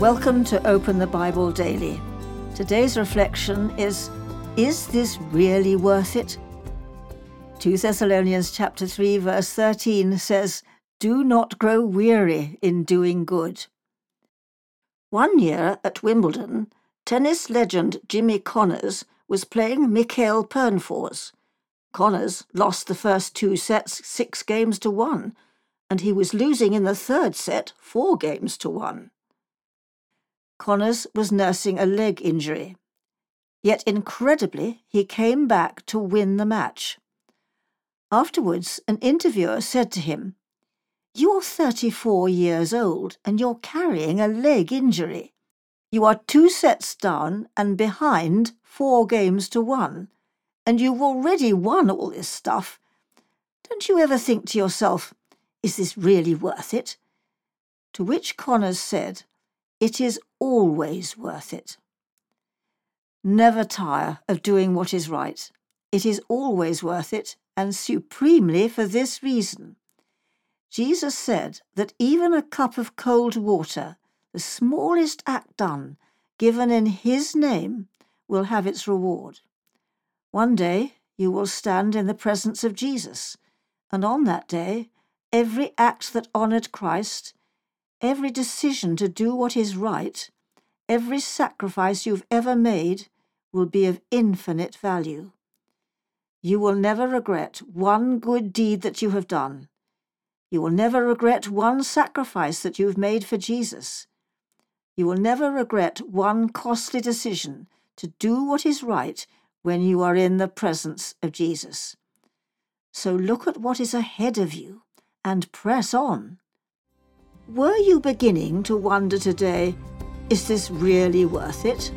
Welcome to Open the Bible Daily. Today's reflection is Is this really worth it? 2 Thessalonians chapter 3 verse 13 says, Do not grow weary in doing good. One year at Wimbledon, tennis legend Jimmy Connors was playing Mikael Pernfors. Connors lost the first two sets six games to one, and he was losing in the third set four games to one. Connors was nursing a leg injury. Yet incredibly, he came back to win the match. Afterwards, an interviewer said to him, You're 34 years old and you're carrying a leg injury. You are two sets down and behind four games to one, and you've already won all this stuff. Don't you ever think to yourself, Is this really worth it? To which Connors said, it is always worth it. Never tire of doing what is right. It is always worth it, and supremely for this reason. Jesus said that even a cup of cold water, the smallest act done, given in His name, will have its reward. One day you will stand in the presence of Jesus, and on that day, every act that honoured Christ, Every decision to do what is right, every sacrifice you've ever made, will be of infinite value. You will never regret one good deed that you have done. You will never regret one sacrifice that you've made for Jesus. You will never regret one costly decision to do what is right when you are in the presence of Jesus. So look at what is ahead of you and press on. Were you beginning to wonder today, is this really worth it?